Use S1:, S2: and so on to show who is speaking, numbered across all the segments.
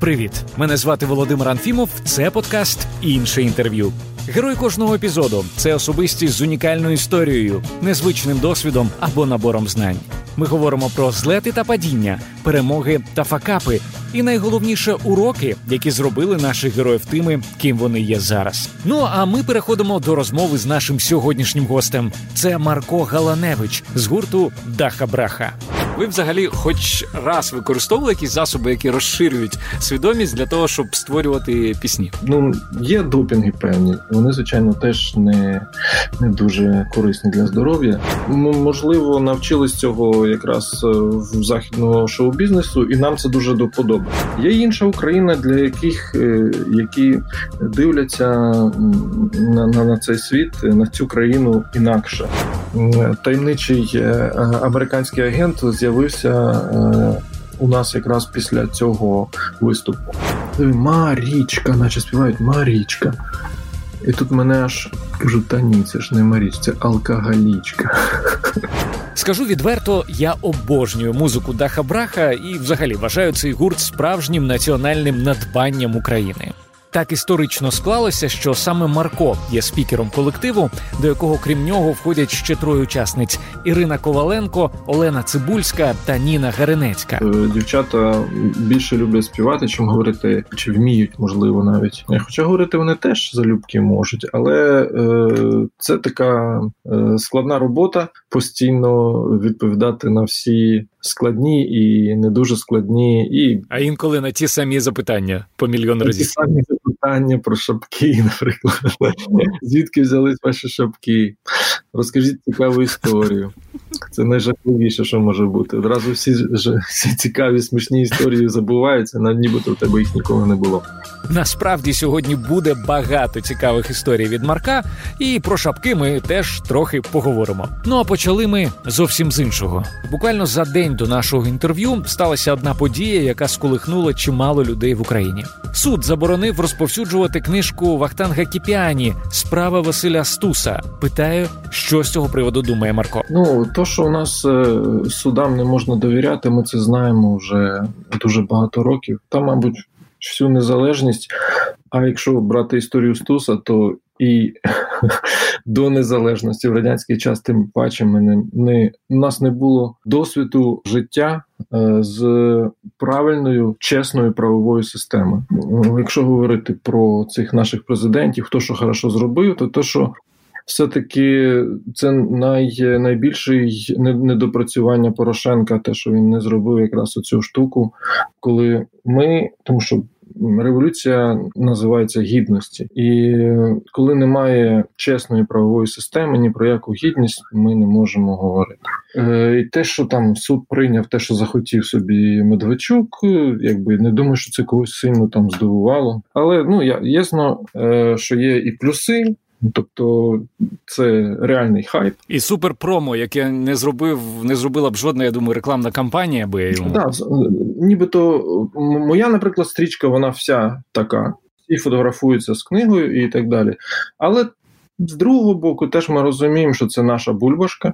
S1: Привіт! Мене звати Володимир Анфімов. Це подкаст інше інтерв'ю. Герой кожного епізоду це особистість з унікальною історією, незвичним досвідом або набором знань. Ми говоримо про злети та падіння, перемоги та факапи, і найголовніше уроки, які зробили наших героїв тими, ким вони є зараз. Ну а ми переходимо до розмови з нашим сьогоднішнім гостем. Це Марко Галаневич з гурту Даха Браха. Ви взагалі, хоч раз використовували якісь засоби, які розширюють свідомість для того, щоб створювати пісні?
S2: Ну є допінги певні. Вони звичайно теж не не дуже корисні для здоров'я. Ми, Можливо, навчились цього якраз е, в західного шоу-бізнесу, і нам це дуже до вподоби. Є інша Україна, для яких е, які дивляться на, на, на цей світ, на цю країну інакше. Таємничий е, американський агент з'явився е, у нас якраз після цього виступу. Марічка, наче співають Марічка. І тут мене аж кажу, та ні, це ж не Маріч, це алкоголічка.
S1: Скажу відверто, я обожнюю музику Даха Браха і взагалі вважаю цей гурт справжнім національним надбанням України. Так історично склалося, що саме Марко є спікером колективу, до якого крім нього входять ще троє учасниць: Ірина Коваленко, Олена Цибульська та Ніна Гаренецька.
S2: Е, дівчата більше люблять співати, чим говорити, чи вміють, можливо, навіть. Е, хоча говорити вони теж залюбки можуть, але е, це така е, складна робота постійно відповідати на всі складні і не дуже складні. І
S1: а інколи на ті самі запитання по мільйон разів. Ті
S2: самі запитання про шапки, наприклад. Звідки взялись ваші шапки? Розкажіть цікаву історію. Це найжахливіше, що може бути. Одразу всі всі цікаві смішні історії забуваються, на нібито в тебе їх ніколи не було.
S1: Насправді сьогодні буде багато цікавих історій від Марка, і про шапки ми теж трохи поговоримо. Ну а почали ми зовсім з іншого. Буквально за день до нашого інтерв'ю сталася одна подія, яка сколихнула чимало людей в Україні. Суд заборонив розповсюджувати книжку Вахтанга Кіпіані Справа Василя Стуса. Питаю, що з цього приводу думає Марко.
S2: Ну то, що у нас е, судам не можна довіряти, ми це знаємо вже дуже багато років. Та, мабуть, всю незалежність. А якщо брати історію Стуса, то і до незалежності в радянський час, тим паче мене не у нас не було досвіду життя е, з правильною чесною правовою системою. Якщо говорити про цих наших президентів, хто що хорошо зробив, то те, що все-таки це най, найбільший недопрацювання Порошенка, те, що він не зробив якраз оцю штуку, коли ми, тому що революція називається гідності, і коли немає чесної правової системи, ні про яку гідність ми не можемо говорити. Е, І те, що там суд прийняв, те, що захотів собі Медведчук, якби не думаю, що це когось сильно там здивувало. Але ну ясно, е, що є і плюси. Тобто це реальний хайп.
S1: І супер промо, яке не зробив, не зробила б жодна, я думаю, рекламна кампанія, би йому.
S2: Да, нібито моя, наприклад, стрічка, вона вся така. І фотографуються з книгою і так далі. Але з другого боку, теж ми розуміємо, що це наша бульбашка. Е,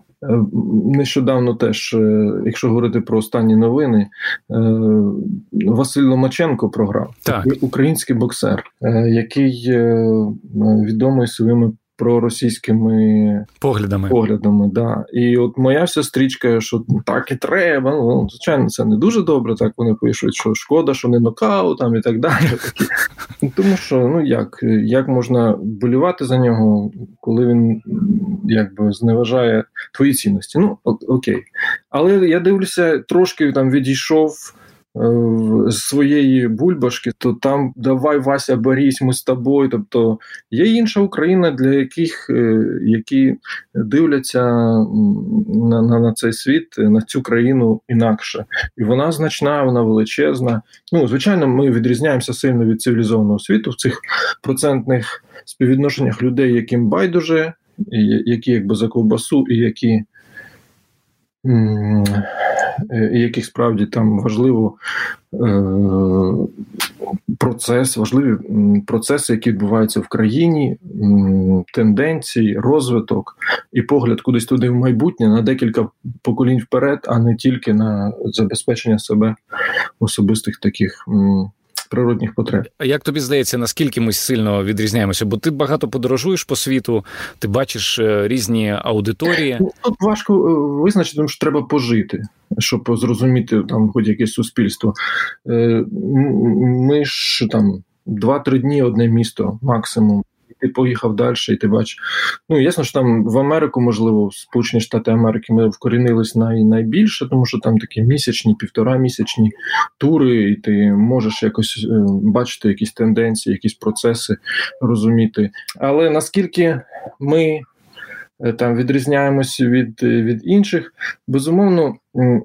S2: нещодавно теж, е, якщо говорити про останні новини, е, Василь Ломаченко програв
S1: так.
S2: український боксер, який відомий своїми проросійськими
S1: поглядами.
S2: поглядами. Да. І от моя вся стрічка, що так і треба. Ну, Звичайно, це не дуже добре. Так вони пишуть, що шкода, що не нокаут там і так далі. Тому що ну як як можна болювати за нього, коли він якби зневажає твої цінності? Ну окей. Але я дивлюся, трошки там відійшов з своєї бульбашки, то там давай Вася борись, ми з тобою. Тобто є інша Україна, для яких е, які дивляться на, на, на цей світ, на цю країну інакше, і вона значна, вона величезна. Ну звичайно, ми відрізняємося сильно від цивілізованого світу в цих процентних співвідношеннях людей, яким байдуже, які якби за ковбасу, і які. Е, яких справді там важливо е, процес, важливі процеси, які відбуваються в країні, тенденції, розвиток і погляд кудись туди в майбутнє на декілька поколінь вперед, а не тільки на забезпечення себе особистих таких природних потреб.
S1: А як тобі здається, наскільки ми сильно відрізняємося? Бо ти багато подорожуєш по світу, ти бачиш е, різні аудиторії.
S2: Ну, тут важко е, визначити, тому що треба пожити, щоб зрозуміти там хоч якесь суспільство. Е, ми ж там два-три дні одне місто максимум ти поїхав далі, і ти бачиш. Ну, ясно, що там в Америку, можливо, в Сполучені Штати Америки ми вкорінились най, найбільше, тому що там такі місячні, півтора місячні тури, і ти можеш якось е, бачити якісь тенденції, якісь процеси розуміти. Але наскільки ми. Е, там відрізняємося від від інших. Безумовно,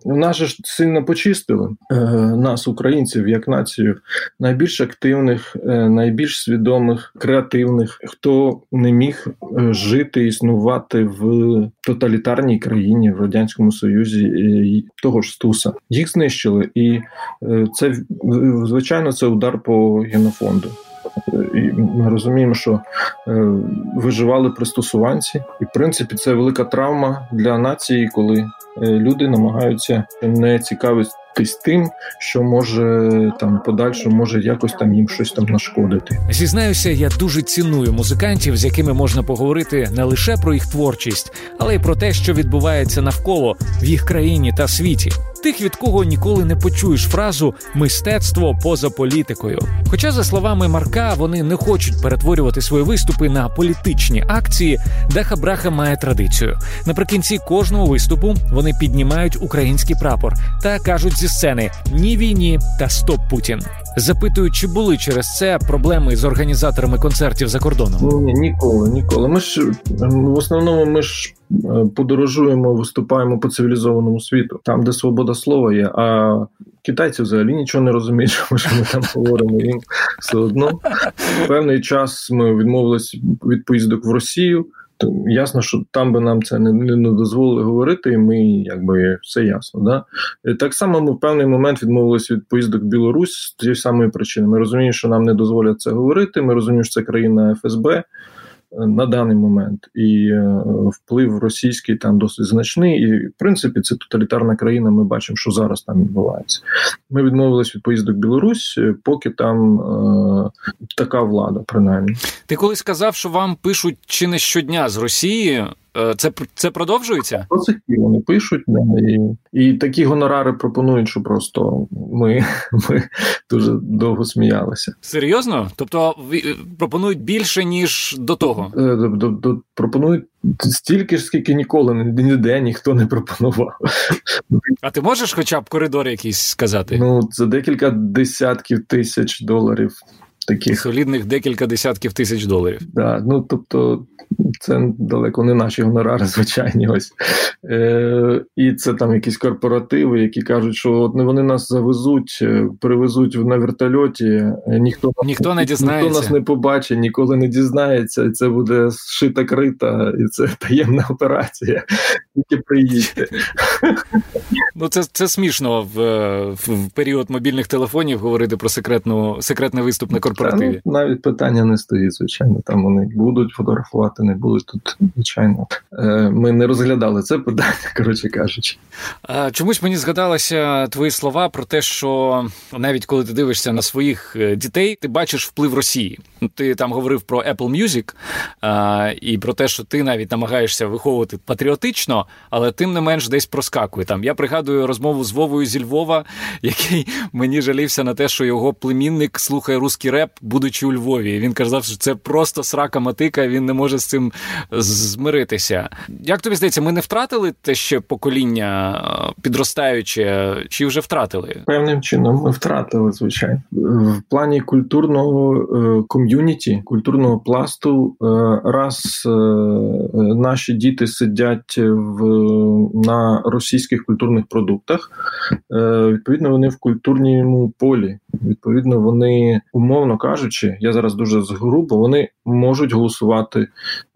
S2: нас же сильно почистили е, нас, українців, як націю, найбільш активних, е, найбільш свідомих, креативних, хто не міг жити, існувати в тоталітарній країні в радянському союзі того ж Стуса. Їх знищили, і це звичайно це удар по генофонду. І Ми розуміємо, що е, виживали пристосуванці, і в принципі це велика травма для нації, коли е, люди намагаються не цікавитись тим, що може там подальше може якось там їм щось там нашкодити.
S1: Зізнаюся, я дуже ціную музикантів, з якими можна поговорити не лише про їх творчість, але й про те, що відбувається навколо в їх країні та світі тих, від кого ніколи не почуєш фразу мистецтво поза політикою. Хоча, за словами Марка, вони не хочуть перетворювати свої виступи на політичні акції, Даха Браха має традицію. Наприкінці кожного виступу вони піднімають український прапор та кажуть зі сцени Ні війні та стоп Путін. Запитують, чи були через це проблеми з організаторами концертів за кордоном?
S2: Ні, ніколи, ніколи. Ми ж в основному ми ж е, подорожуємо, виступаємо по цивілізованому світу, там, де свобода слова є. А китайці взагалі нічого не розуміють, що ми там говоримо. Їм все одно певний час ми відмовилися від поїздок в Росію. Ясно, що там би нам це не не дозволили говорити, і ми якби все ясно. Да? Так само ми в певний момент відмовилися від поїздок в Білорусь з тієї самої причини. Ми розуміємо, що нам не дозволять це говорити. Ми розуміємо, що це країна ФСБ на даний момент, і е, вплив російський там досить значний. І в принципі це тоталітарна країна. Ми бачимо, що зараз там відбувається. Ми відмовились від поїздок в Білорусь, е, поки там е, така влада, принаймні.
S1: Ти колись сказав, що вам пишуть чи не щодня з Росії Е, це це продовжується?
S2: До сих пір вони пишуть, і і такі гонорари пропонують, що просто ми ми дуже довго сміялися.
S1: Серйозно? Тобто е, пропонують більше, ніж до того?
S2: Е, до, до, до, пропонують стільки ж, скільки ніколи ніде ніхто не пропонував.
S1: А ти можеш хоча б коридор якийсь сказати?
S2: Ну, це декілька десятків тисяч доларів. Таких
S1: солідних декілька десятків тисяч доларів.
S2: Да, ну тобто це далеко не наші гонорари, звичайні. ось. Е, І це там якісь корпоративи, які кажуть, що от вони нас завезуть, е, привезуть на вертольоті, е, ніхто
S1: ніхто не дізнається.
S2: Ніхто нас не побачить, ніколи не дізнається. І це буде шита крита, і це таємна операція. Тільки приїдьте.
S1: Ну, це це смішно в в період мобільних телефонів говорити про секретну секретний виступ на корпоративі.
S2: Та, ну, навіть питання не стоїть, звичайно. Там вони будуть фотографувати, не будуть тут, звичайно. Е, ми не розглядали це питання, коротше кажучи.
S1: Чомусь мені згадалося твої слова про те, що навіть коли ти дивишся на своїх е, дітей, ти бачиш вплив Росії. Ти там говорив про Apple Music і про те, що ти навіть намагаєшся виховувати патріотично, але тим не менш десь проскакує. Там я пригадую розмову з Вовою зі Львова, який мені жалівся на те, що його племінник слухає русський реп, будучи у Львові. Він казав, що це просто срака матика. Він не може з цим змиритися. Як тобі здається, ми не втратили те ще покоління підростаюче, чи вже втратили?
S2: Певним чином ми втратили, звичайно. В плані культурного е, ком'юніті, культурного пласту, е, раз е, наші діти сидять в на російських культурних продуктах, відповідно, вони в культурному полі. Відповідно, вони умовно кажучи, я зараз дуже згрубо, вони можуть голосувати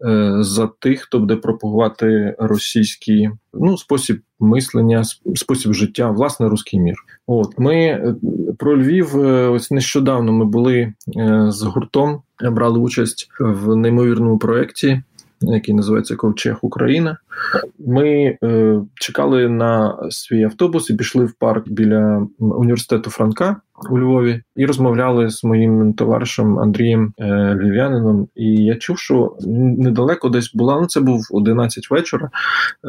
S2: е, за тих, хто буде пропагувати російський ну, спосіб мислення, спосіб життя, власне, руський мір. От ми е, про Львів. Е, ось нещодавно ми були е, з гуртом, брали участь в неймовірному проєкті. Який називається Ковчег Україна. Ми е, чекали на свій автобус і пішли в парк біля університету Франка у Львові і розмовляли з моїм товаришем Андрієм е, Львів'янином. І я чув, що недалеко десь була. Ну це був 11 вечора.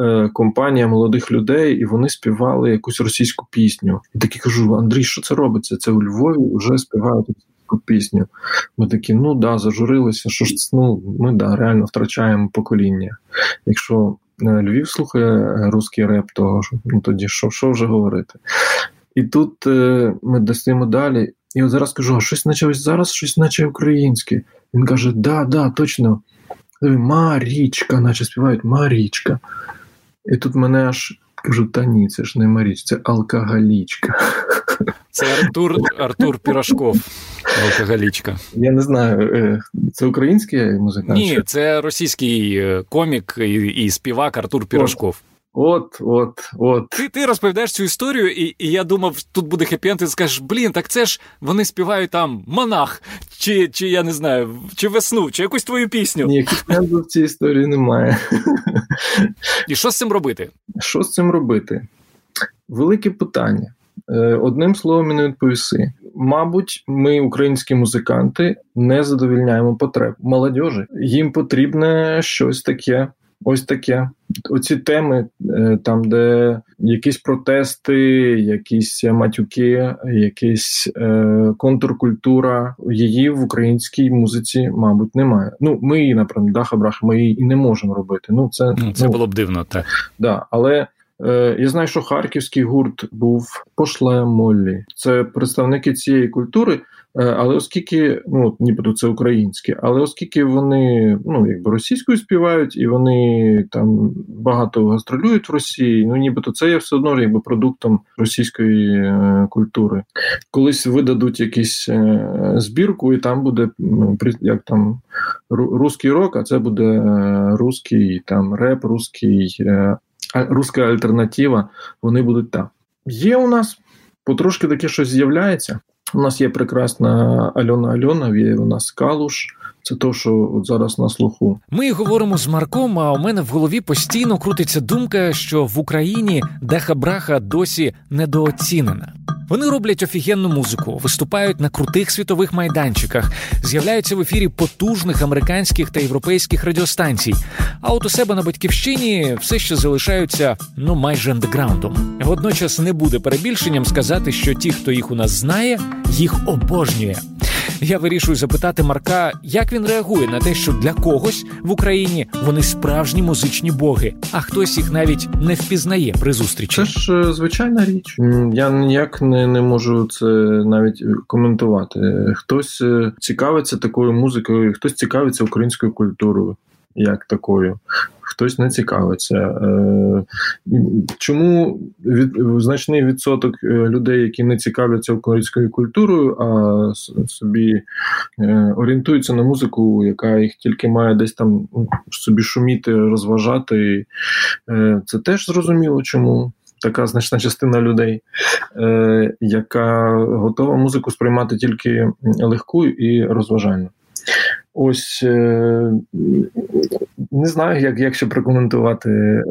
S2: Е, компанія молодих людей, і вони співали якусь російську пісню. І таки кажу: Андрій, що це робиться? Це у Львові вже співають пісню. Ми такі, ну да, зажурилися. Що ж ну, ми да, реально втрачаємо покоління. Якщо е, Львів слухає русський реп, то ну, тоді що що вже говорити? І тут е, ми достаємо далі. І от зараз кажу, а щось наче ось зараз щось наче українське. Він каже: да, да, точно. Марічка, наче співають Марічка. І тут мене аж кажу: та ні, це ж не Маріч, це алкоголічка.
S1: Це Артур Артур Пірашков, алкоголічка.
S2: Я не знаю, е, це український музикант?
S1: Ні, це російський е, комік і, і співак Артур Пірашков.
S2: От, от, от.
S1: Ти ти розповідаєш цю історію, і і я думав, тут буде хеппі-енд, і скажеш, блін, так це ж вони співають там монах, чи чи я не знаю, чи весну, чи якусь твою пісню.
S2: Ні, хеппі-енду в цій історії немає.
S1: І що з цим робити?
S2: Що з цим робити? Велике питання. Е, одним словом, і не відповіси. Мабуть, ми, українські музиканти, не задовільняємо потреб молодежі. Їм потрібне щось таке. Ось таке. Оці теми, е, там, де якісь протести, якісь матюки, якісь е, контркультура, її в українській музиці, мабуть, немає. Ну, ми її, наприклад, даха браха, ми її і не можемо робити. Ну, це
S1: ну, це ну, було б дивно, так.
S2: Да, але Е, я знаю, що харківський гурт був Пошле Моллі. Це представники цієї культури, е, але оскільки, ну нібито це українське, але оскільки вони ну якби російською співають і вони там багато гастролюють в Росії, ну нібито це є все одно якби продуктом російської е, культури. Колись видадуть якийсь збірку, і там буде ну, як там русський рок, а це буде русський там реп, русський руська альтернатива, вони будуть там. Є у нас потрошки таке щось з'являється. У нас є прекрасна Альона Альона, є у нас Калуш. Це то, що от зараз на слуху.
S1: Ми говоримо з Марком. А у мене в голові постійно крутиться думка, що в Україні Деха Браха досі недооцінена. Вони роблять офігенну музику, виступають на крутих світових майданчиках, з'являються в ефірі потужних американських та європейських радіостанцій. А от у себе на батьківщині все ще залишаються ну майже андеграундом. Водночас не буде перебільшенням сказати, що ті, хто їх у нас знає, їх обожнює. Я вирішую запитати Марка, як він реагує на те, що для когось в Україні вони справжні музичні боги, а хтось їх навіть не впізнає при зустрічі.
S2: Це ж е, звичайна річ. Я ніяк не, не можу це навіть коментувати. Хтось е, цікавиться такою музикою, хтось цікавиться українською культурою як такою. Хтось не цікавиться. Е, чому від, значний відсоток е, людей, які не цікавляться українською культурою, а собі е, орієнтуються на музику, яка їх тільки має десь там ну, собі шуміти, розважати, це теж зрозуміло, чому. Така значна частина людей, яка готова музику сприймати тільки легку і розважальну. Ось е, не знаю, як як ще прокоментувати. Е.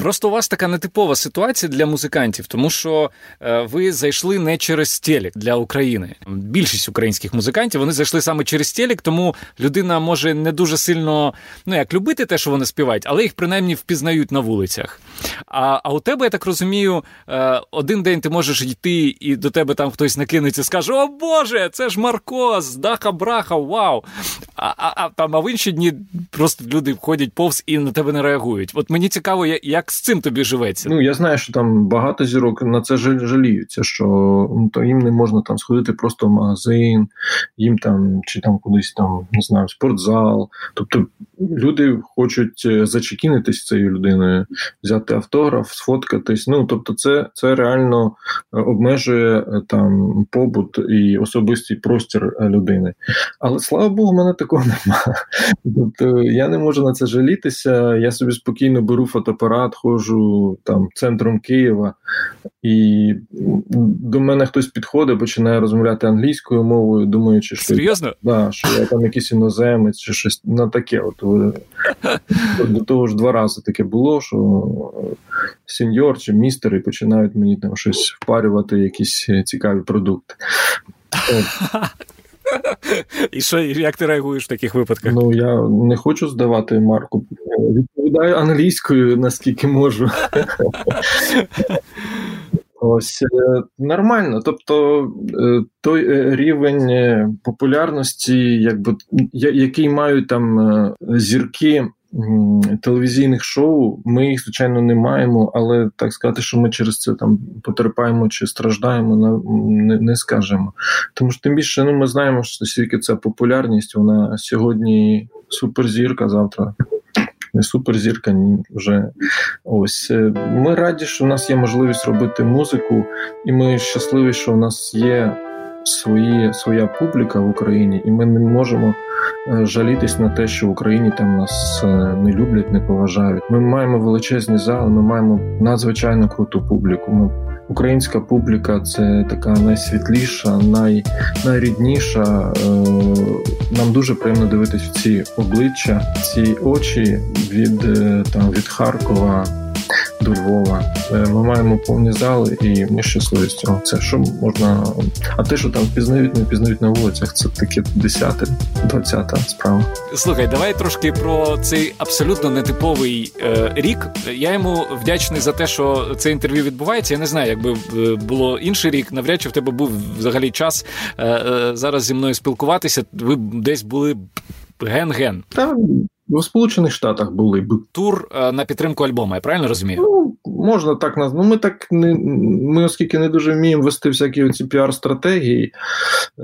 S1: Просто у вас така нетипова ситуація для музикантів, тому що е, ви зайшли не через телек для України. Більшість українських музикантів вони зайшли саме через телек, тому людина може не дуже сильно ну як любити те, що вони співають, але їх принаймні впізнають на вулицях. А а у тебе, я так розумію, один день ти можеш йти, і до тебе там хтось накинеться і скаже: О Боже, це ж Марко, з даха браха, вау! А а, а там а в інші дні просто люди входять повз і на тебе не реагують. От мені цікаво, як з цим тобі живеться.
S2: Ну я знаю, що там багато зірок на це жаліються, що ну, то їм не можна там сходити просто в магазин, їм там чи там кудись там не знаю, спортзал. Тобто люди хочуть е, зачекінитись цією людиною, взяти автограф, сфоткатись. Ну тобто, це це реально е, обмежує е, там побут і особистий простір людини. Але слава Богу, в мене такого такого немає. Тобто я не можу на це жалітися. Я собі спокійно беру фотоапарат, ходжу там центром Києва, і до мене хтось підходить, починає розмовляти англійською мовою, думаючи, що
S1: Серйозно?
S2: Да, що я там якийсь іноземець чи щось на таке. От до того ж два рази таке було, що сеньор чи містер і починають мені там щось впарювати, якісь цікаві продукти.
S1: І що, як ти реагуєш в таких випадках?
S2: Ну, я не хочу здавати марку. Відповідаю англійською, наскільки можу. Ось е, нормально. Тобто е, той е, рівень популярності, якби який мають там зірки телевізійних шоу, ми їх, звичайно, не маємо, але так сказати, що ми через це там потерпаємо чи страждаємо, не, не скажемо. Тому що тим більше ну, ми знаємо, що скільки ця популярність, вона сьогодні суперзірка, завтра. Не суперзірка, ні, вже ось ми раді, що в нас є можливість робити музику, і ми щасливі, що в нас є свої, своя публіка в Україні, і ми не можемо Е, жалітись на те, що в Україні там нас е, не люблять, не поважають. Ми маємо величезні зали, ми маємо надзвичайно круту публіку. Ми Українська публіка це така найсвітліша, най, найрідніша. Е, нам дуже приємно дивитись в ці обличчя, ці очі від там від Харкова до Львова. Е, ми маємо повні зали, і ми щасливі з цього. Це що можна. А те, що там впізнають, не впізнають на вулицях, це таке 10 20 справа.
S1: Слухай, давай трошки про цей абсолютно нетиповий е, рік. Я йому вдячний за те, що це інтерв'ю відбувається. Я не знаю, якби е, було інший рік, навряд чи в тебе був взагалі час е, е, зараз зі мною спілкуватися. Ви десь були ген-ген.
S2: Та у Сполучених Штатах були б
S1: тур е, на підтримку альбому, я правильно розумію?
S2: Ну, можна так назвати. Ну, ми так не ми, оскільки не дуже вміємо вести всякі оці піар-стратегії.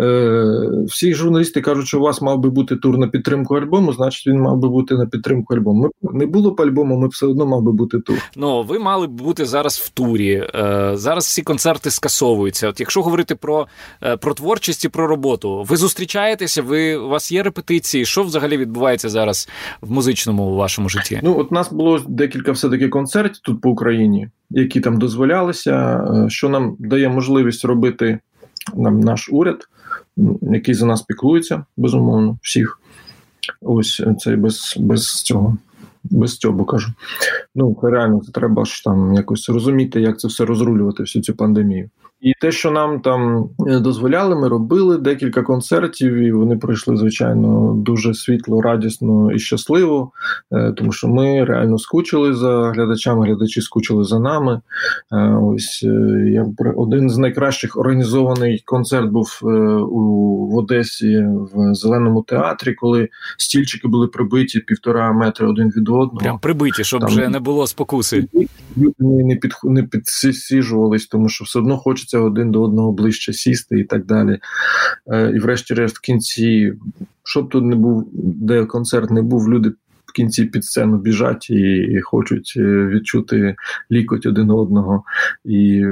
S2: Е, Всі журналісти кажуть, що у вас мав би бути тур на підтримку альбому, значить він мав би бути на підтримку альбому. Ми не було б альбому, ми все одно мав би бути тур.
S1: Ну ви мали б бути зараз в турі. Е, Зараз всі концерти скасовуються. От якщо говорити про е, про творчість і про роботу, ви зустрічаєтеся? Ви у вас є репетиції? Що взагалі відбувається зараз в музичному вашому житті?
S2: Ну от нас було декілька все таки концертів тут по Україні, які там дозволялися, е, що нам дає можливість робити нам наш уряд, який за нас піклується, безумовно, всіх. Ось це без без цього, без цього кажу. Ну, реально, це треба ж там якось розуміти, як це все розрулювати, всю цю пандемію. І те, що нам там е, дозволяли, ми робили декілька концертів, і вони пройшли, звичайно, дуже світло, радісно і щасливо, е, тому що ми реально скучили за глядачами, глядачі скучили за нами. Е, ось я один з найкращих організований концерт був у в Одесі в зеленому театрі, коли стільчики були прибиті півтора метри один від одного.
S1: Прям прибиті, щоб там, вже не було спокуси.
S2: Люди не під не підсіжувались, тому що все одно хочеться хочеться один до одного ближче сісти і так далі. Е, і, врешті-решт, в кінці, щоб тут не був, де концерт не був, люди. В кінці під сцену біжать і хочуть е, відчути лікоть один одного. І,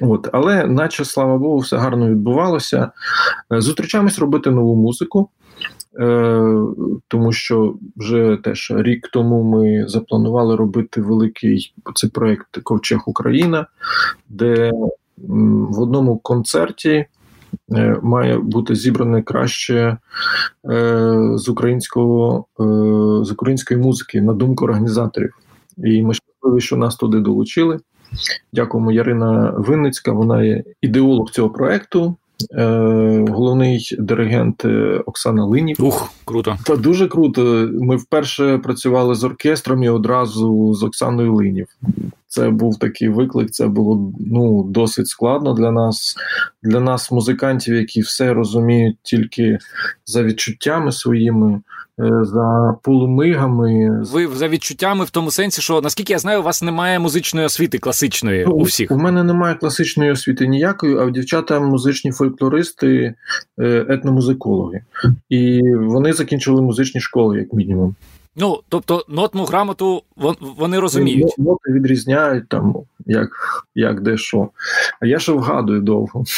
S2: от. Але, наче, слава Богу, все гарно відбувалося. Е, зустрічаємось робити нову музику, тому що вже теж рік тому ми запланували робити великий цей проєкт Ковчег Україна, де в одному концерті е, має бути зібране краще е, з українського е, з української музики на думку організаторів. І ми щасливі, що нас туди долучили. Дякуємо, Ярина Винницька. Вона є ідеолог цього проекту. Головний диригент Оксана Линів.
S1: Ух, круто.
S2: Та дуже круто. Ми вперше працювали з оркестром і одразу з Оксаною Линів. Це був такий виклик. Це було ну досить складно для нас, для нас, музикантів, які все розуміють тільки за відчуттями своїми. Е, за полумигами
S1: ви за відчуттями в тому сенсі, що наскільки я знаю, у вас немає музичної освіти класичної
S2: ну,
S1: у всіх.
S2: У мене немає класичної освіти ніякої, а в дівчата музичні фольклористи, е, етномузикологи, і вони закінчили музичні школи, як мінімум.
S1: Ну, тобто, нотну грамоту вони розуміють.
S2: Ноти відрізняють там як як де що. А я ще вгадую довго.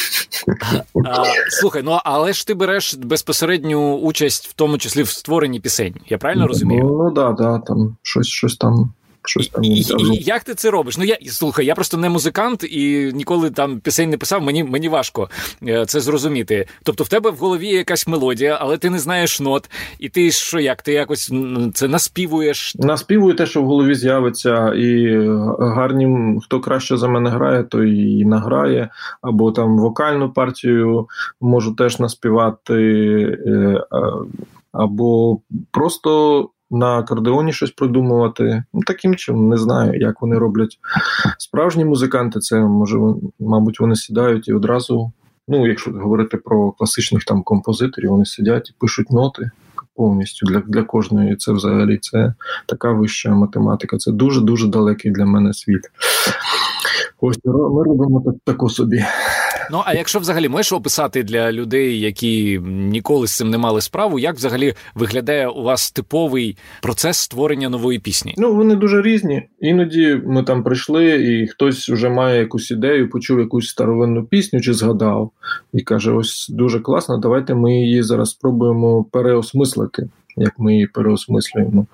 S1: А, Слухай, ну але ж ти береш безпосередню участь, в тому числі в створенні пісень. Я правильно розумію?
S2: Ну ну да, да, там щось щось там щось там. І,
S1: і, Як ти це робиш? Ну я слухай, я просто не музикант і ніколи там пісень не писав. Мені мені важко е, це зрозуміти. Тобто, в тебе в голові є якась мелодія, але ти не знаєш нот, і ти що як? Ти якось це наспівуєш?
S2: Наспівую те, що в голові з'явиться, і гарні хто краще за мене грає, той і награє, або там вокальну партію можу теж наспівати. Е, або просто на акордеоні щось придумувати. Ну, Таким чином, не знаю, як вони роблять справжні музиканти. Це може, мабуть, вони сідають і одразу. Ну, якщо говорити про класичних там композиторів, вони сидять і пишуть ноти повністю для для кожної. Це взагалі це така вища математика. Це дуже дуже далекий для мене світ. Ось ми робимо так, таку собі.
S1: Ну а якщо взагалі можеш описати для людей, які ніколи з цим не мали справу, як взагалі виглядає у вас типовий процес створення нової пісні?
S2: Ну вони дуже різні. Іноді ми там прийшли, і хтось вже має якусь ідею, почув якусь старовинну пісню чи згадав, і каже: Ось дуже класно, давайте ми її зараз спробуємо переосмислити. Як ми її переосмислюємо.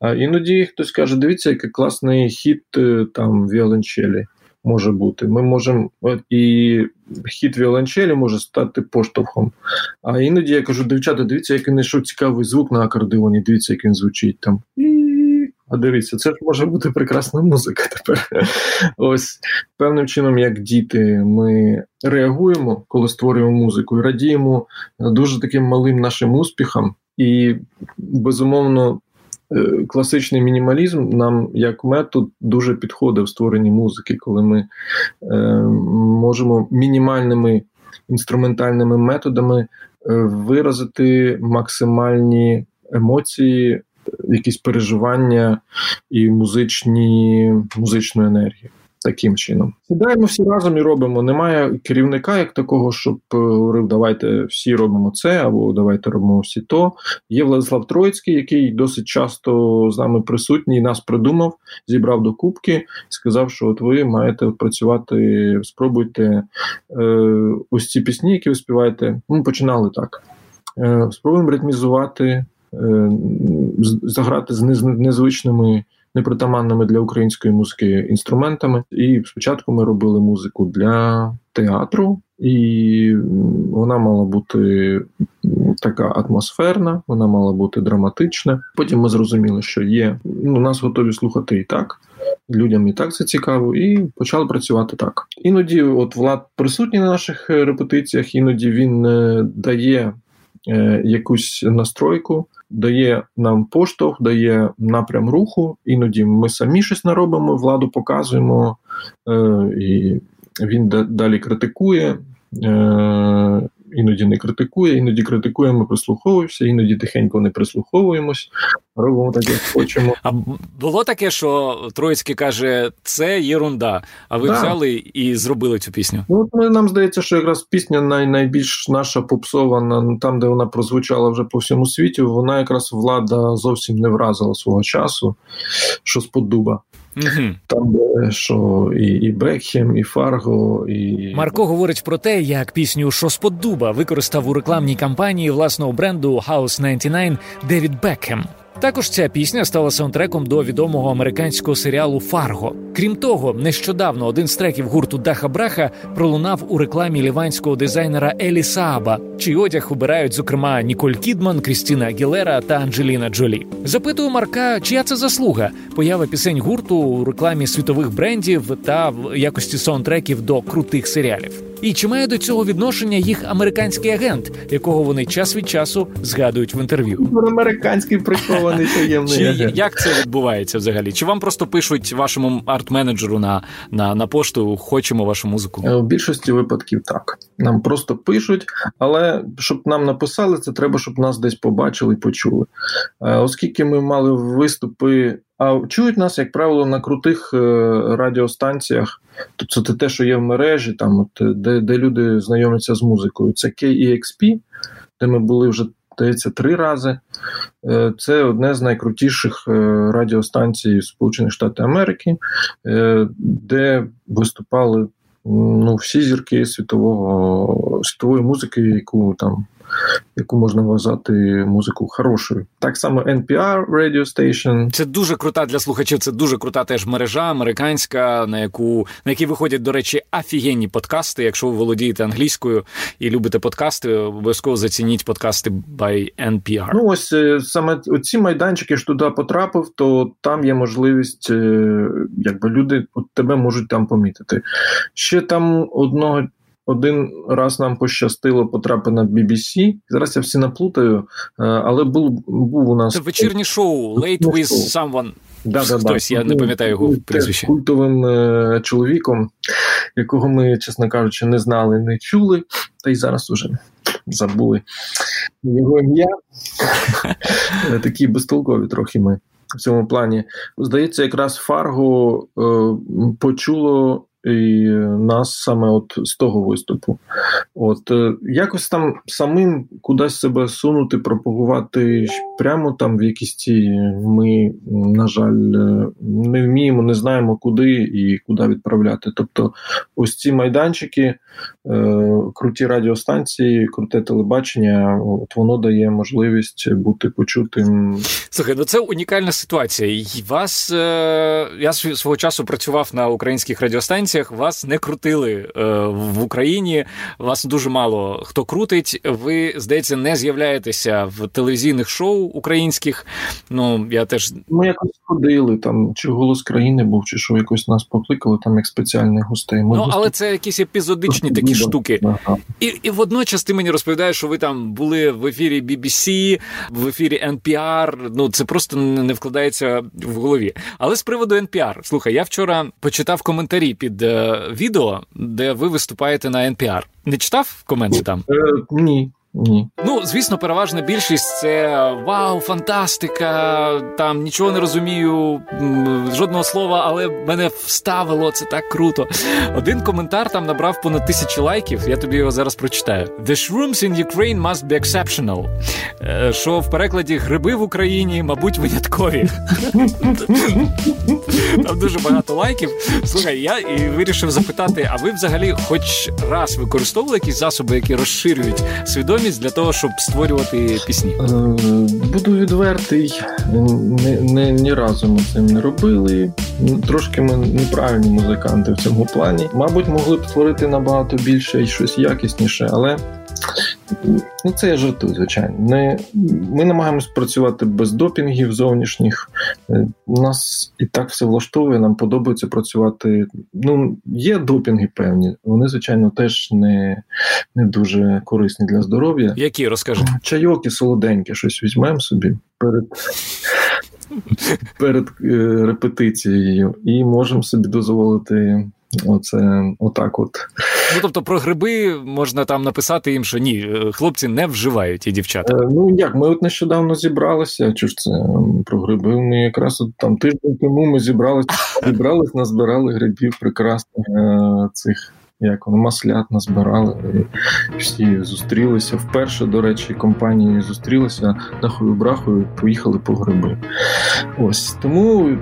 S2: А іноді хтось каже: дивіться, який класний хіт е, там віолончелі може бути. Ми можемо і хід віолончелі може стати поштовхом. А іноді я кажу, дівчата, дивіться, як я знайшов цікавий звук на акордеоні, дивіться, як він звучить там. А дивіться, це ж може бути прекрасна музика тепер. Ось певним чином, як діти, ми реагуємо, коли створюємо музику, і радіємо дуже таким малим нашим успіхам. І безумовно класичний мінімалізм нам як метод дуже підходить в створенні музики, коли ми е, можемо мінімальними інструментальними методами е, виразити максимальні емоції, якісь переживання і музичні, музичну енергію таким чином. Сідаємо всі разом і робимо. Немає керівника як такого, щоб е, говорив, давайте всі робимо це, або давайте робимо всі то. Є Владислав Троїцький, який досить часто з нами присутній, нас придумав, зібрав до кубки, сказав, що от ви маєте працювати, спробуйте е, ось ці пісні, які ви співаєте. Ми починали так. Е, Спробуємо ритмізувати, е, заграти з незвичними непритаманними для української музики інструментами. І спочатку ми робили музику для театру, і вона мала бути така атмосферна, вона мала бути драматична. Потім ми зрозуміли, що є ну, нас готові слухати і так. Людям і так це цікаво, і почали працювати так. Іноді, от влад присутній на наших репетиціях, іноді він е, дає е, якусь настройку, дає нам поштовх, дає напрям руху. Іноді ми самі щось наробимо, владу показуємо, е, і він далі критикує. Іноді не критикує, іноді критикуємо, прислуховуємося, іноді тихенько не прислуховуємось, робимо так, як хочемо.
S1: А було таке, що Троїцький каже, це єрунда. А ви да. взяли і зробили цю пісню?
S2: Ну от ми, нам здається, що якраз пісня най, найбільш наша попсована, там, де вона прозвучала вже по всьому світі, вона якраз влада зовсім не вразила свого часу, що з подуба. Угу. Там де що і і Бекхем, і Фарго, і
S1: Марко говорить про те, як пісню «Що дуба» використав у рекламній кампанії власного бренду House 99 Девід Бекхем. Також ця пісня стала саундтреком до відомого американського серіалу Фарго. Крім того, нещодавно один з треків гурту Даха Браха пролунав у рекламі ліванського дизайнера Елі Сааба, чий одяг обирають, зокрема, Ніколь Кідман, Крістіна Агілера та Анджеліна Джолі. Запитую Марка, чия це заслуга? Поява пісень гурту у рекламі світових брендів та в якості саундтреків до крутих серіалів. І чи має до цього відношення їх американський агент, якого вони час від часу згадують в інтерв'ю?
S2: Американський прихований таємний
S1: Чи агент. як це відбувається взагалі? Чи вам просто пишуть вашому арт-менеджеру на, на, на пошту хочемо вашу музику?
S2: У більшості випадків так. Нам просто пишуть, але щоб нам написали, це треба, щоб нас десь побачили і почули. Е, оскільки ми мали виступи а чують нас, як правило, на крутих е, радіостанціях. Тобто це те, що є в мережі, там от де де люди знайомляться з музикою. Це KEXP, де ми були вже здається, три рази. Е, це одне з найкрутіших е, радіостанцій Сполучених Штатів Америки, де виступали ну, всі зірки світового світової музики, яку там яку можна вважати музику хорошою. Так само NPR Radio Station.
S1: Це дуже крута для слухачів. Це дуже крута теж мережа американська, на яку на якій виходять, до речі, офігенні подкасти. Якщо ви володієте англійською і любите подкасти, обов'язково зацініть подкасти by NPR.
S2: Ну ось е, саме ці майданчики що туди потрапив, то там є можливість, е, якби люди от тебе можуть там помітити. Ще там одного один раз нам пощастило потрапити на BBC. Зараз я всі наплутаю, е, але був був у нас
S1: Це вечірнє шоу Late with Someone.
S2: Да, да,
S1: Хтось, да. я не пам'ятаю його прізвище.
S2: культовим е- чоловіком, якого ми, чесно кажучи, не знали, не чули, та й зараз уже забули його ім'я. Такі безтолкові трохи ми в цьому плані. Здається, якраз Фарго е- почуло і нас саме от з того виступу. От е, якось там самим кудись себе сунути, пропагувати прямо там в якісь ці ми, на жаль, е, не вміємо, не знаємо куди і куди відправляти. Тобто, ось ці майданчики, е, круті радіостанції, круте телебачення, от воно дає можливість бути почутим.
S1: Слухай, ну це унікальна ситуація. Вас я свого часу працював на українських радіостанціях конференціях вас не крутили е, в Україні. Вас дуже мало хто крутить. Ви здається, не з'являєтеся в телевізійних шоу українських. Ну я теж
S2: ми якось ходили там, чи голос країни був, чи що якось нас покликали там як спеціальних гостей. Ми
S1: ну доступ... але це якісь епізодичні такі штуки. Ага. І і водночас ти мені розповідаєш, що ви там були в ефірі BBC, в ефірі NPR. Ну це просто не вкладається в голові. Але з приводу NPR, слухай, я вчора почитав коментарі під відео, де ви виступаєте на NPR. Не читав коменти там?
S2: Е, Ні. Ні.
S1: Ну, звісно, переважна більшість це вау, фантастика! Там нічого не розумію, жодного слова, але мене вставило, це так круто. Один коментар там набрав понад тисячі лайків. Я тобі його зараз прочитаю. The shrooms in Ukraine must be exceptional. Е, що в перекладі гриби в Україні, мабуть, виняткові. Там дуже багато лайків. Слухай, я і вирішив запитати: а ви взагалі хоч раз використовували якісь засоби, які розширюють свідомість? Свідомість для того, щоб створювати пісні? Е,
S2: буду відвертий, не, не, ні разу ми цим не робили. Трошки ми неправильні музиканти в цьому плані. Мабуть, могли б створити набагато більше і щось якісніше, але Ну, це я жартую, звичайно. Не, Ми намагаємось працювати без допінгів зовнішніх. Е, у нас і так все влаштовує, нам подобається працювати. Ну, Є допінги певні, вони, звичайно, теж не не дуже корисні для здоров'я.
S1: Які розкажи?
S2: Чайок і солоденьке, щось візьмемо собі перед. Перед е, репетицією і можемо собі дозволити Оце отак, от
S1: ну тобто про гриби можна там написати їм, що ні, е, хлопці не вживають і дівчата.
S2: Е, ну як ми от нещодавно зібралися. Чи ж це про гриби? Ми якраз от там тиждень тому ми зібралися, зібрались, назбирали грибів прекрасних е, цих. Як вони маслят назбирали, і всі зустрілися. Вперше, до речі, компанії зустрілися нахою брахою, поїхали по гриби. Ось тому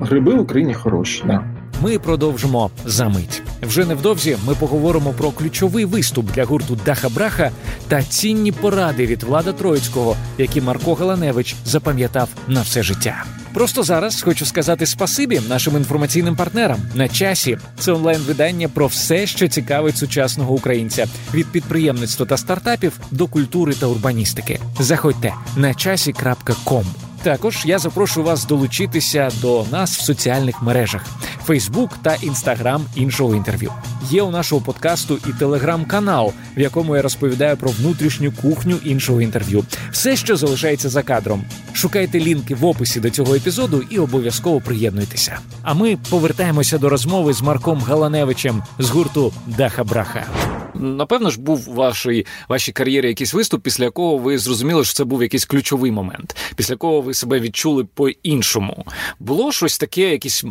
S2: гриби в Україні хороші. Да.
S1: Ми продовжимо за мить. Вже невдовзі ми поговоримо про ключовий виступ для гурту Даха Браха та цінні поради від Влада Троїцького, які Марко Галаневич запам'ятав на все життя. Просто зараз хочу сказати спасибі нашим інформаційним партнерам на часі. Це онлайн-видання про все, що цікавить сучасного українця від підприємництва та стартапів до культури та урбаністики. Заходьте на часі.ком. Також я запрошую вас долучитися до нас в соціальних мережах Facebook та Instagram іншого інтерв'ю. Є у нашого подкасту і телеграм-канал, в якому я розповідаю про внутрішню кухню іншого інтерв'ю. Все, що залишається за кадром. Шукайте лінки в описі до цього епізоду і обов'язково приєднуйтеся. А ми повертаємося до розмови з Марком Галаневичем з гурту Даха Браха. напевно ж був у вашій вашій кар'єрі якийсь виступ, після якого ви зрозуміли, що це був якийсь ключовий момент, після якого ви себе відчули по-іншому. Було щось таке, якийсь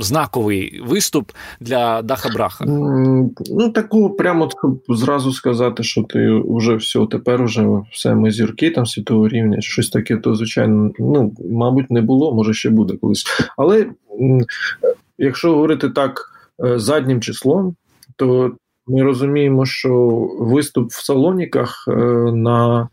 S1: знаковий виступ для Даха Браха?
S2: Ну, такого прямо зразу сказати, що ти вже все, тепер вже все ми зірки там світового рівня, щось таке, то звичайно, ну мабуть, не було, може ще буде колись. Але якщо говорити так е, заднім числом, то ми розуміємо, що виступ в Салоніках е, на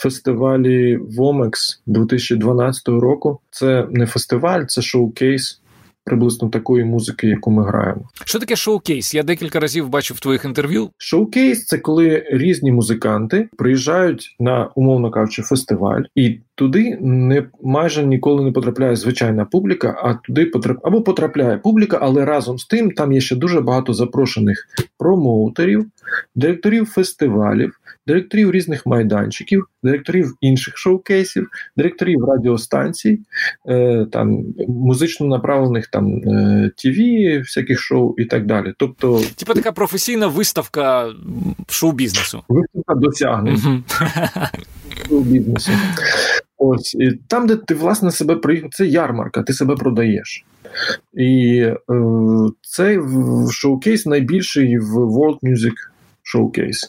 S2: фестивалі Вомекс 2012 року це не фестиваль, це шоу-кейс приблизно такої музики, яку ми граємо.
S1: Що таке шоу-кейс? Я декілька разів бачив в твоїх інтерв'ю.
S2: Шоу-кейс – це коли різні музиканти приїжджають на умовно кажучи, фестиваль, і туди не майже ніколи не потрапляє звичайна публіка, а туди потрап... або потрапляє публіка, але разом з тим там є ще дуже багато запрошених промоутерів, директорів фестивалів, директорів різних майданчиків, директорів інших шоу-кейсів, директорів радіостанцій, е, там музично направлених там е, ТВ, всяких шоу і так далі. Тобто,
S1: типа така професійна виставка шоу-бізнесу.
S2: Виставка досягнень шоу-бізнесу. Ось і там, де ти власне себе приїхав, це ярмарка, ти себе продаєш. І е, цей шоу-кейс найбільший в World Music Showcase.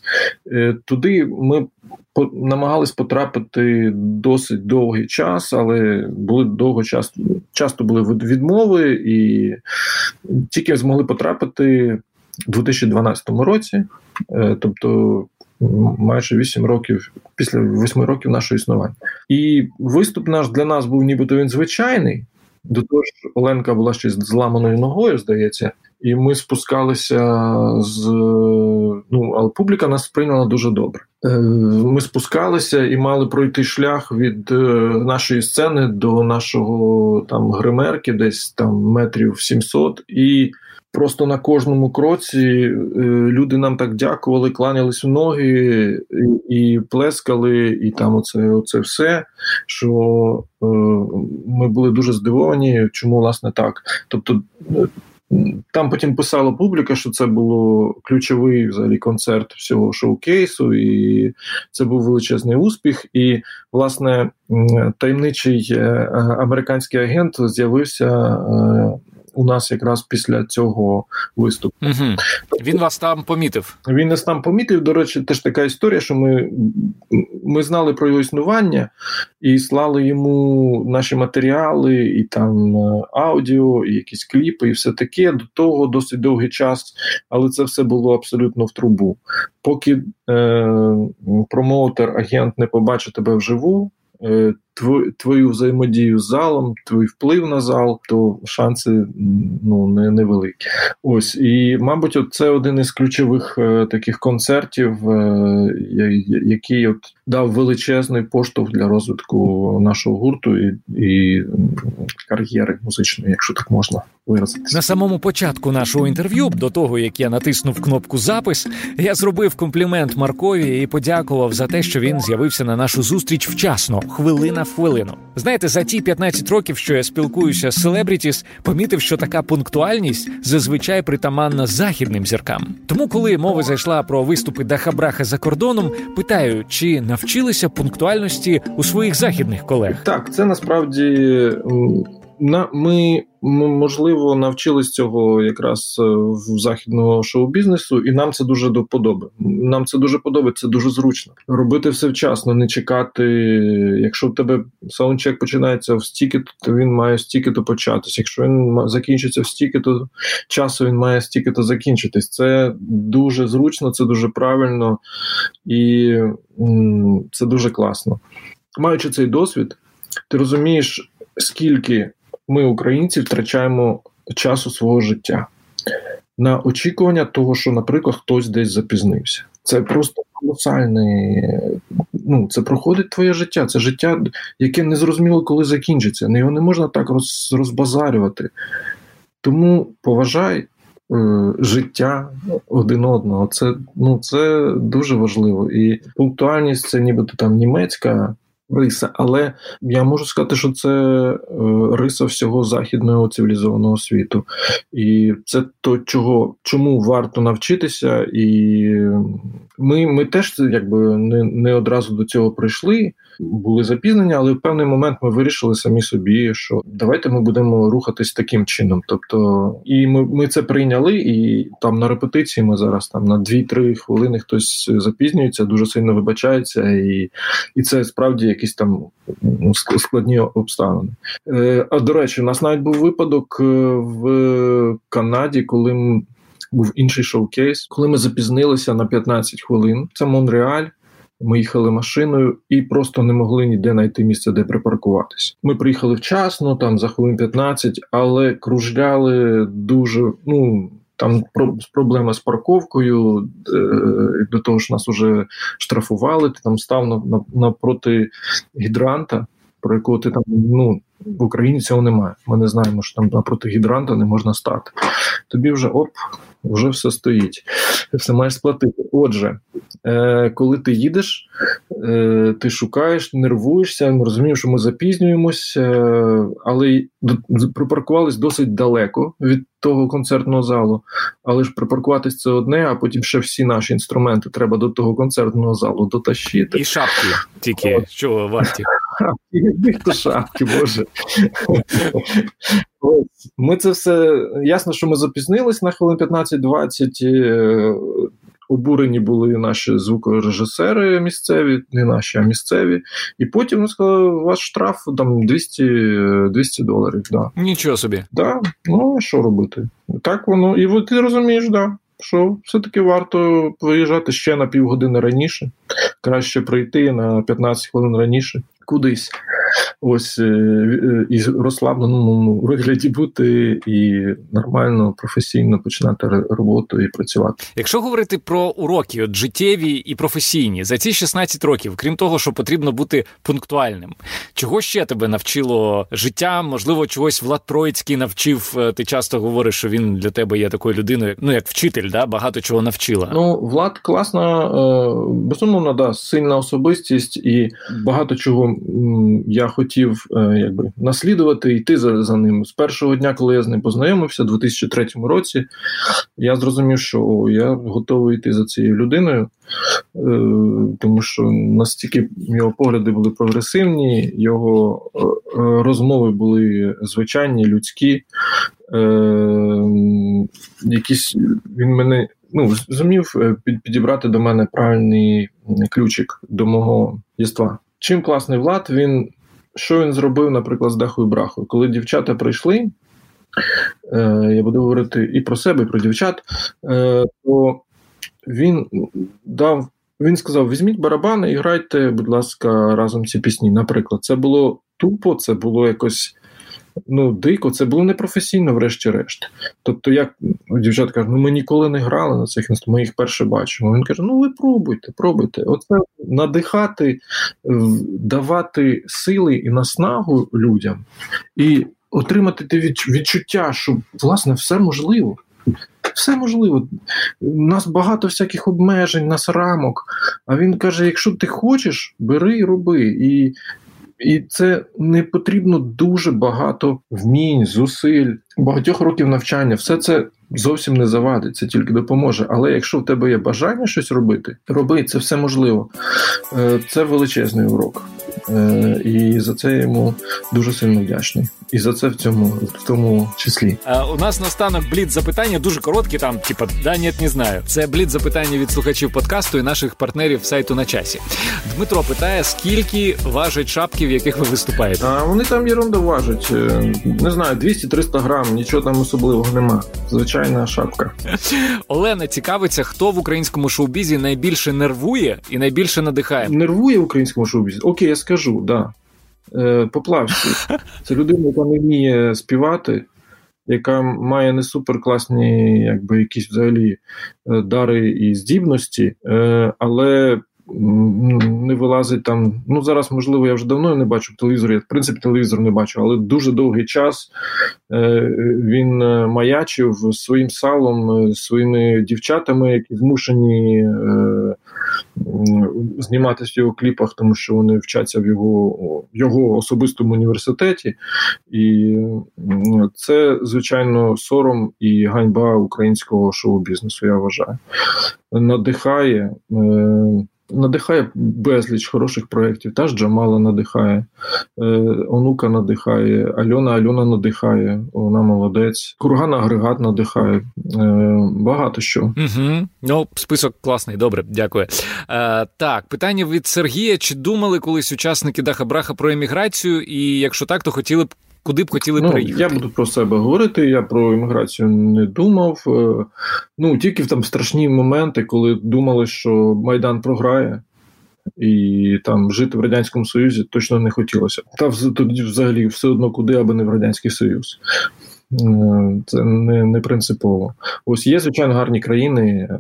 S2: Е, туди ми по- намагались потрапити досить довгий час, але були довго часто, часто були відмови, і тільки змогли потрапити у 2012 році, е, тобто майже 8 років після 8 років нашого існування. І виступ наш для нас був нібито він звичайний. До того ж, Оленка була ще зламаною ногою, здається, і ми спускалися з ну, але публіка нас сприйняла дуже добре. Е, ми спускалися і мали пройти шлях від е, нашої сцени до нашого там гримерки, десь там метрів 700, і просто на кожному кроці е, люди нам так дякували, кланялись в ноги і, і плескали, і там оце, оце все. Що ми були дуже здивовані, чому власне так. Тобто там потім писала публіка, що це було ключовий взагалі концерт всього шоу-кейсу, і це був величезний успіх. І, власне, таємничий е, американський агент з'явився е, у нас якраз після цього виступу.
S1: Угу. Він вас там помітив.
S2: Він нас там помітив. До речі, теж така історія, що ми ми знали про його існування і слали йому наші матеріали, і там е, аудіо, і якісь кліпи, і все таке. До того досить довгий час, але це все було абсолютно в трубу. Поки е, промоутер, агент не побачить тебе вживу. Твою взаємодію з залом, твій вплив на зал, то шанси ну не невеликі. Ось і, мабуть, от це один із ключових е, таких концертів, е, який от дав величезний поштовх для розвитку нашого гурту і, і кар'єри музичної, якщо так можна виразитися.
S1: На самому початку нашого інтерв'ю, до того як я натиснув кнопку запис, я зробив комплімент Маркові і подякував за те, що він з'явився на нашу зустріч вчасно, хвилина в хвилину. Знаєте, за ті 15 років, що я спілкуюся з селебрітіс, помітив, що така пунктуальність зазвичай притаманна західним зіркам. Тому, коли мова зайшла про виступи Дахабраха за кордоном, питаю, чи навчилися пунктуальності у своїх західних колег?
S2: Так, це насправді на ми можливо навчились цього якраз е, в західного шоу-бізнесу, і нам це дуже до подоби. Нам це дуже подобається, дуже зручно. Робити все вчасно, не чекати. Якщо в тебе саундчек починається в стіки, то він має стільки то початись. Якщо він закінчиться в стіки, то часу він має стільки то закінчитись. Це дуже зручно, це дуже правильно і це дуже класно. Маючи цей досвід, ти розумієш, скільки ми, українці, втрачаємо часу свого життя на очікування того, що, наприклад, хтось десь запізнився. Це просто колосальний. Ну, це проходить твоє життя. Це життя, яке не зрозуміло, коли закінчиться. Його не можна так роз, розбазарювати. Тому поважай е, життя один одного. Це ну, це дуже важливо. І пунктуальність це нібито там німецька риса. Але я можу сказати, що це е, риса всього західного цивілізованого світу. І це то, чого чому варто навчитися, і ми ми теж якби не, не одразу до цього прийшли. Були запізнення, але в певний момент ми вирішили самі собі, що давайте ми будемо рухатись таким чином. Тобто, і ми ми це прийняли, і там на репетиції ми зараз там на 2-3 хвилини хтось запізнюється, дуже сильно вибачається, і і це справді якісь там ну, складні обставини. Е, А до речі, у нас навіть був випадок е, в Канаді, коли був інший шоу-кейс, коли ми запізнилися на 15 хвилин. Це Монреаль. Ми їхали машиною і просто не могли ніде знайти місце, де припаркуватися. Ми приїхали вчасно, там за хвилин 15, але кружляли дуже. ну там проблема з парковкою, е, до того ж нас вже штрафували. Ти там став на, напроти гідранта, про якого ти там ну в Україні цього немає. Ми не знаємо, що там напроти гідранта не можна стати. Тобі вже оп, вже все стоїть, все маєш сплатити. Отже, е, коли ти їдеш, е, ти шукаєш, нервуєшся, ми розуміємо, що ми запізнюємось, е, але припаркувались досить далеко від того концертного залу. Але ж припаркуватись це одне, а потім ще всі наші інструменти треба до того концертного залу дотащити.
S1: І шапки тільки що варті.
S2: Шапки, боже. Ми це все ясно, що ми запізнились на хвилин 15-20. Е, обурені були наші звукорежисери місцеві, не наші, а місцеві. І потім вони сказали, у вас штраф там 200 200 доларів. Да.
S1: Нічого собі.
S2: Да. Ну, що робити? Так воно. І ти розумієш, да, що все-таки варто виїжджати ще на півгодини раніше. Краще прийти на 15 хвилин раніше кудись ось е, е, і розслабленому вигляді бути і нормально, професійно починати роботу і працювати.
S1: Якщо говорити про уроки, от життєві і професійні за ці 16 років, крім того, що потрібно бути пунктуальним, чого ще тебе навчило життя? Можливо, чогось Влад Троїцький навчив. Е, ти часто говориш, що він для тебе є такою людиною, ну як вчитель, да багато чого навчила.
S2: Ну, Влад класна, безумовно, да, сильна особистість і багато чого я хотів е, якби наслідувати йти за за ним. З першого дня, коли я з ним познайомився, у 2003 році, я зрозумів, що я готовий йти за цією людиною, е, тому що настільки його погляди були прогресивні, його е, розмови були звичайні, людські. Якісь він мене ну, зумів підібрати до мене правильний ключик до мого єства. Чим класний влад, він що він зробив, наприклад, з Дахою Брахою? Коли дівчата прийшли, е, я буду говорити і про себе, і про дівчат, е, то він дав. Він сказав: візьміть барабани і грайте, будь ласка, разом ці пісні. Наприклад, це було тупо, це було якось ну, дико, це було непрофесійно, врешті-решт. Тобто, як дівчата кажуть, ну ми ніколи не грали на цих інструментах, ми їх перше бачимо. Він каже: ну ви пробуйте, пробуйте. Оце надихати, давати сили і наснагу людям і отримати те відчуття, що власне все можливо. Все можливо. У нас багато всяких обмежень, нас рамок. А він каже: якщо ти хочеш, бери і роби. І і це не потрібно дуже багато вмінь, зусиль, багатьох років навчання. Все це зовсім не завадить, це тільки допоможе. Але якщо в тебе є бажання щось робити, роби це все можливо. Е, це величезний урок. Е, і за це йому дуже сильно вдячний. І за це в цьому в тому числі.
S1: А у нас настанок блід запитання дуже короткі. Там, типа, да, ні, не знаю. Це блід запитання від слухачів подкасту і наших партнерів сайту на часі. Дмитро питає, скільки важать шапки, в яких ви виступаєте?
S2: А вони там єрунда важать. Е, не знаю, 200-300 грам, нічого там особливого нема. Звичайна шапка.
S1: Олена цікавиться, хто в українському шоу-бізі найбільше нервує і найбільше надихає.
S2: Нервує в українському шоу-бізі? Окей, я скажу, да. Е, Поплавський. Це людина, яка не вміє співати, яка має не суперкласні, якби якісь взагалі е, дари і здібності, е, але. Не вилазить там. Ну зараз, можливо, я вже давно не бачу телевізор. Я в принципі телевізор не бачу, але дуже довгий час він маячив своїм салом, своїми дівчатами, які змушені зніматися в його кліпах, тому що вони вчаться в його його особистому університеті, і це звичайно сором і ганьба українського шоу-бізнесу. Я вважаю, надихає. Е, надихає безліч хороших проєктів. Та ж Джамала надихає, е, онука надихає, Альона Альона надихає, вона молодець. Курган агрегат надихає. Е, багато що.
S1: Угу. Ну, список класний, добре, дякую. Е, Так, питання від Сергія: чи думали колись учасники Даха Браха про еміграцію? І якщо так, то хотіли б. Куди б хотіли
S2: ну,
S1: приїхати?
S2: Я буду про себе говорити. Я про імміграцію не думав. Е, ну тільки в там страшні моменти, коли думали, що Майдан програє, і там жити в радянському союзі точно не хотілося. Та тоді взагалі все одно куди, аби не в радянський союз. Е, це не не принципово. Ось є, звичайно, гарні країни, е,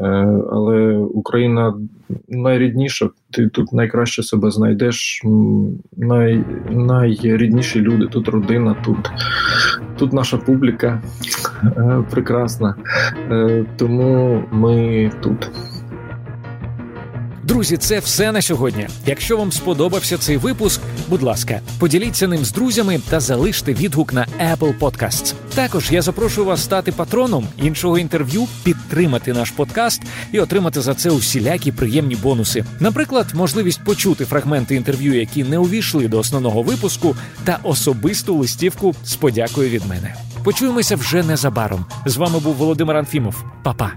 S2: але Україна найрідніша. Ти тут найкраще себе знайдеш. Най, Найрідніші люди, тут родина, тут тут наша публіка е, прекрасна. Тому ми тут.
S1: Друзі, це все на сьогодні. Якщо вам сподобався цей випуск, будь ласка, поділіться ним з друзями та залиште відгук на Apple Podcasts. Також я запрошую вас стати патроном іншого інтерв'ю, підтримати наш подкаст і отримати за це усілякі приємні бонуси. Наприклад, можливість почути фрагменти інтерв'ю, які не увійшли до основного випуску, та особисту листівку з подякою від мене. Почуємося вже незабаром. З вами був Володимир Анфімов. Па-па.